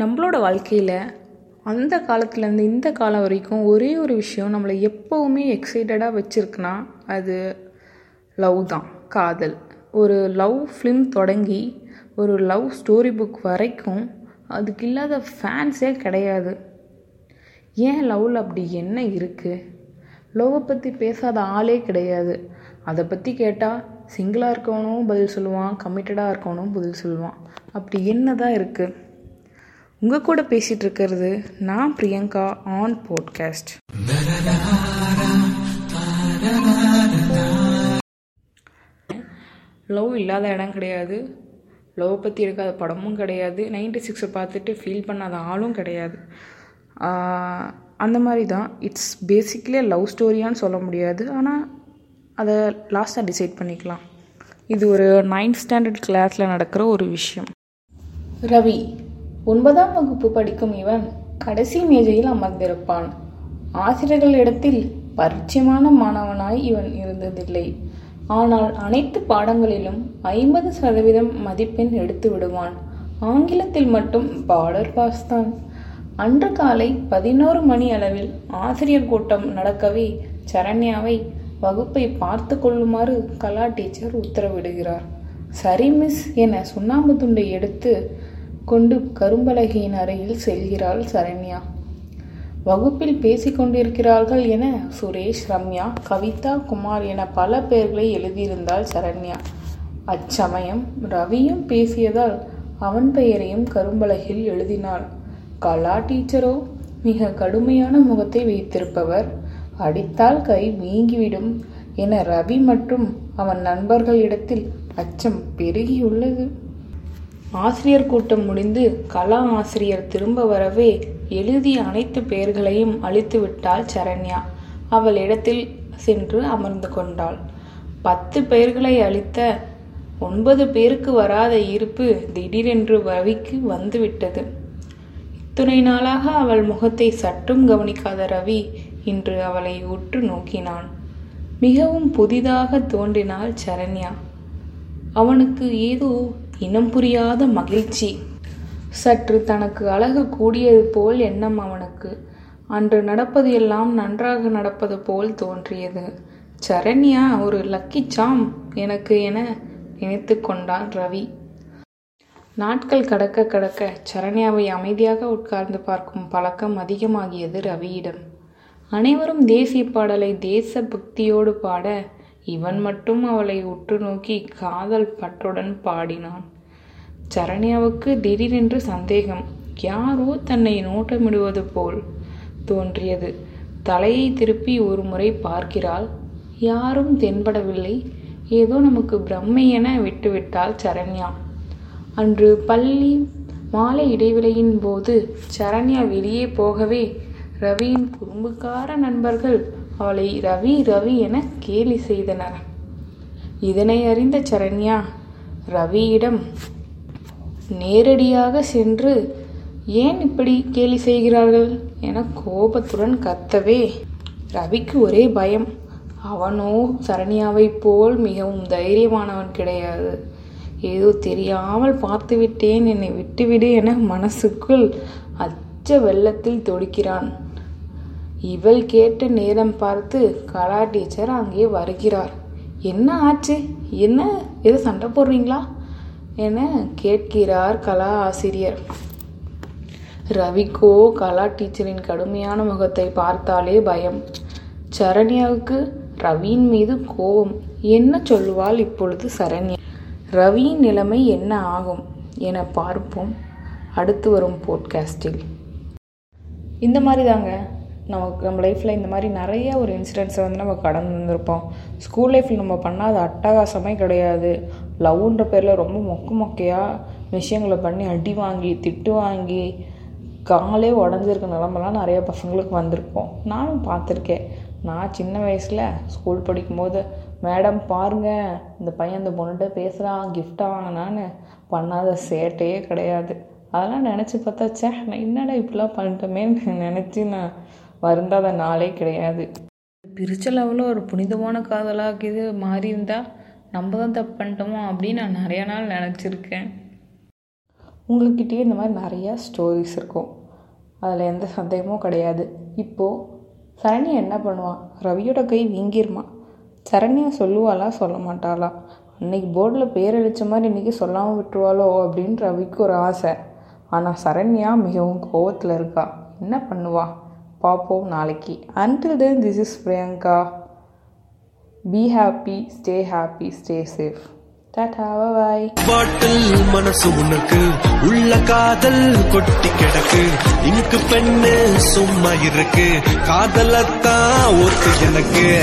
நம்மளோட வாழ்க்கையில் அந்த காலத்துலேருந்து இந்த காலம் வரைக்கும் ஒரே ஒரு விஷயம் நம்மளை எப்போவுமே எக்ஸைட்டடாக வச்சுருக்குன்னா அது லவ் தான் காதல். ஒரு லவ் ஃபிலிம் தொடங்கி ஒரு லவ் ஸ்டோரி புக் வரைக்கும் அதுக்கு இல்லாத ஃபேன்ஸே கிடையாது. ஏன் லவ்வில் அப்படி என்ன இருக்குது லவ்வை பற்றி பேசாத ஆளே கிடையாது. அதை பற்றி கேட்டால் சிங்கிளாக இருக்கவனும் பதில் சொல்லுவான் கமிட்டடாக இருக்கவனும் பதில் சொல்லுவான். அப்படி என்ன தான் இருக்குது உங்கள் கூட பேசிகிட்டு இருக்கிறது நான் பிரியங்கா ஆன் போட்காஸ்ட். லவ் இல்லாத இடம் கிடையாது. லவ் பற்றி இருக்காத படமும் கிடையாது. நைன்டி சிக்ஸை பார்த்துட்டு ஃபீல் பண்ணாத ஆளும் கிடையாது. அந்த மாதிரி தான் இட்ஸ் பேசிக்லி லவ் ஸ்டோரியான்னு சொல்ல முடியாது. ஆனால் அதை லாஸ்ட்டாக டிசைட் பண்ணிக்கலாம். இது ஒரு நைன்த் ஸ்டாண்டர்ட் கிளாஸில் நடக்கிற ஒரு விஷயம். ரவி ஒன்பதாம் வகுப்பு படிக்கும் இவன் கடைசி மேஜையில் அமர்ந்திருப்பான். ஆசிரியர்களிடத்தில் பரிச்சயமான மாணவனாய் இவன் இருந்ததில்லை. ஆனால் அனைத்து பாடங்களிலும் ஐம்பது சதவீதம் மதிப்பெண் எடுத்து விடுவான். ஆங்கிலத்தில் மட்டும் பார்டர் பாஸ் தான் அன்று காலை பதினோரு மணி அளவில் ஆசிரியர் கூட்டம் நடக்கவே சரண்யாவை வகுப்பை பார்த்து கொள்ளுமாறு கலா டீச்சர் உத்தரவிடுகிறார். சரி மிஸ் என சுண்ணாம்பு துண்டை எடுத்து கொண்டு கரும்பலகையின் அறையில் செல்கிறாள் சரண்யா. வகுப்பில் பேசிக்கொண்டிருக்கிறார்கள் என சுரேஷ் ரம்யா கவிதா குமார் என பல பெயர்களை எழுதியிருந்தாள் சரண்யா. அச்சமயம் ரவியும் பேசியதால் அவன் பெயரையும் கரும்பலகையில் எழுதினாள். கலா டீச்சரோ மிக கடுமையான முகத்தை வைத்திருப்பவர். அடித்தால் கை வீங்கிவிடும் என ரவி மற்றும் அவன் நண்பர்களிடத்தில் அச்சம் பெருகியுள்ளது. ஆசிரியர் கூட்டம் முடிந்து கலா ஆசிரியர் திரும்ப வரவே எழுதிய அனைத்து பெயர்களையும் அழித்து விட்டாள் சரண்யா. அவள் இடத்தில் சென்று அமர்ந்து கொண்டாள். பத்து பெயர்களை அளித்த ஒன்பது பேருக்கு வராத ஈர்ப்பு திடீரென்று ரவிக்கு வந்துவிட்டது இத்துணை நாளாக அவள் முகத்தை சற்றும் கவனிக்காத ரவி இன்று அவளை உற்று நோக்கினான். மிகவும் புதிதாக தோன்றினாள் சரண்யா. அவனுக்கு ஏதோ இனம் புரியாத மகிழ்ச்சி. சற்று தனக்கு அழகு கூடியது போல் எண்ணம் அவனுக்கு. அன்று நடப்பது எல்லாம் நன்றாக நடப்பது போல் தோன்றியது. சரண்யா ஒரு லக்கி சாம் எனக்கு என நினைத்து கொண்டான் ரவி. நாட்கள் கடக்க கடக்க சரண்யாவை அமைதியாக உட்கார்ந்து பார்க்கும் பழக்கம் அதிகமாகியது ரவியிடம். அனைவரும் தேசிய பாடலை தேச பக்தியோடு பாட இவன் மட்டும் அவளை உற்று நோக்கி காதல் பற்றுடன் பாடினான். சரண்யாவுக்கு திடீரென்று சந்தேகம். யாரோ தன்னை நோட்டமிடுவது போல் தோன்றியது. தலையை திருப்பி ஒரு முறை பார்க்கிறாள். யாரும் தென்படவில்லை. ஏதோ நமக்கு பிரம்மை என விட்டுவிட்டாள் சரண்யா. அன்று பள்ளி மாலை இடைவெளியின் போது சரண்யா வெளியே போகவே ரவியின் குறும்புக்கார நண்பர்கள் அவளை ரவி ரவி என கேலி செய்தனர். இதனை அறிந்த சரண்யா ரவியிடம் நேரடியாக சென்று ஏன் இப்படி கேலி செய்கிறார்கள் என கோபத்துடன் கத்தவே. ரவிக்கு ஒரே பயம். அவனோ சரண்யாவைப் போல் மிகவும் தைரியமானவன் கிடையாது. ஏதோ தெரியாமல் பார்த்துவிட்டேன் என்னை விட்டுவிடு என மனசுக்குள் அச்ச வெள்ளத்தில் தொடுக்கிறான். இவள் கேட்ட நேரம் பார்த்து கலா டீச்சர் அங்கே வருகிறார். என்ன ஆச்சு? என்ன? எது சண்டை போடுறீங்களா? என கேட்கிறார் கலா ஆசிரியர் ரவிக்கோ கலா டீச்சரின் கடுமையான முகத்தை பார்த்தாலே பயம். சரண்யாவுக்கு ரவியின் மீது கோபம். என்ன சொல்லுவாள் இப்பொழுது சரண்யா? ரவியின் நிலைமை என்ன ஆகும் என பார்ப்போம் அடுத்து வரும் போட்காஸ்டில் இந்த மாதிரி தாங்க நமக்கு நம்ம லைஃப்பில் இந்த மாதிரி நிறைய ஒரு இன்சிடென்ட்ஸை வந்து நம்ம கடந்து வந்திருப்போம். ஸ்கூல் லைஃப்பில் நம்ம பண்ணால் அது அட்டகாசமே கிடையாது. லவ்ன்ற பேரில் ரொம்ப மொக்க மொக்கையாக விஷயங்களை பண்ணி அடி வாங்கி திட்டு வாங்கி காலே உடஞ்சிருக்க நிலமெல்லாம் நிறைய பசங்களுக்கு வந்திருக்கோம். நானும் பார்த்துருக்கேன். நான் சின்ன வயசில் ஸ்கூல் படிக்கும்போது மேடம் பாருங்கள் இந்த பையன் இந்த பொண்ணுகிட்ட பேசுகிறான் கிஃப்டாக வாங்கினான்னு. பண்ணாத சேட்டையே கிடையாது. அதெல்லாம் நினச்சி பார்த்தா சே நான் என்னடா இப்படிலாம் பண்ணிட்டோமேன்னு நினச்சி நான் வருந்தாத நாளே கிடையாது. பிரிச்ச லெவலில் ஒரு புனிதமான காதலாக இது மாறி இருந்தால் நம்ம தான் தப்பு பண்ணிட்டோமோ அப்படின்னு நான் நிறையா நாள் நினச்சிருக்கேன். உங்கள்கிட்டயே இந்த மாதிரி நிறையா ஸ்டோரிஸ் இருக்கும். அதில் எந்த சந்தேகமும் கிடையாது. இப்போது சரண்யா என்ன பண்ணுவான் ரவியோட கை வீங்கிருமா? சரண்யா சொல்லுவாளா? சொல்ல மாட்டாளா? அன்னைக்கு போர்டில் பேர் அடித்த மாதிரி இன்றைக்கி சொல்லாமல் விட்டுருவாளோ? அப்படின்னு ரவிக்கு ஒரு ஆசை. ஆனால் சரண்யா மிகவும் கோவத்தில் இருக்கா. என்ன பண்ணுவா? பார்ப்போம் நாளைக்கு. Until then this is Priyanka be happy stay happy stay safe tata bye பாட்டில் மனசு உனக்கு உள்ள காதல் கொட்டி கிடக்கு. இங்கு பெண்ணு சும்மா இருக்கு. காதலத்தான் ஒத்து எனக்கு.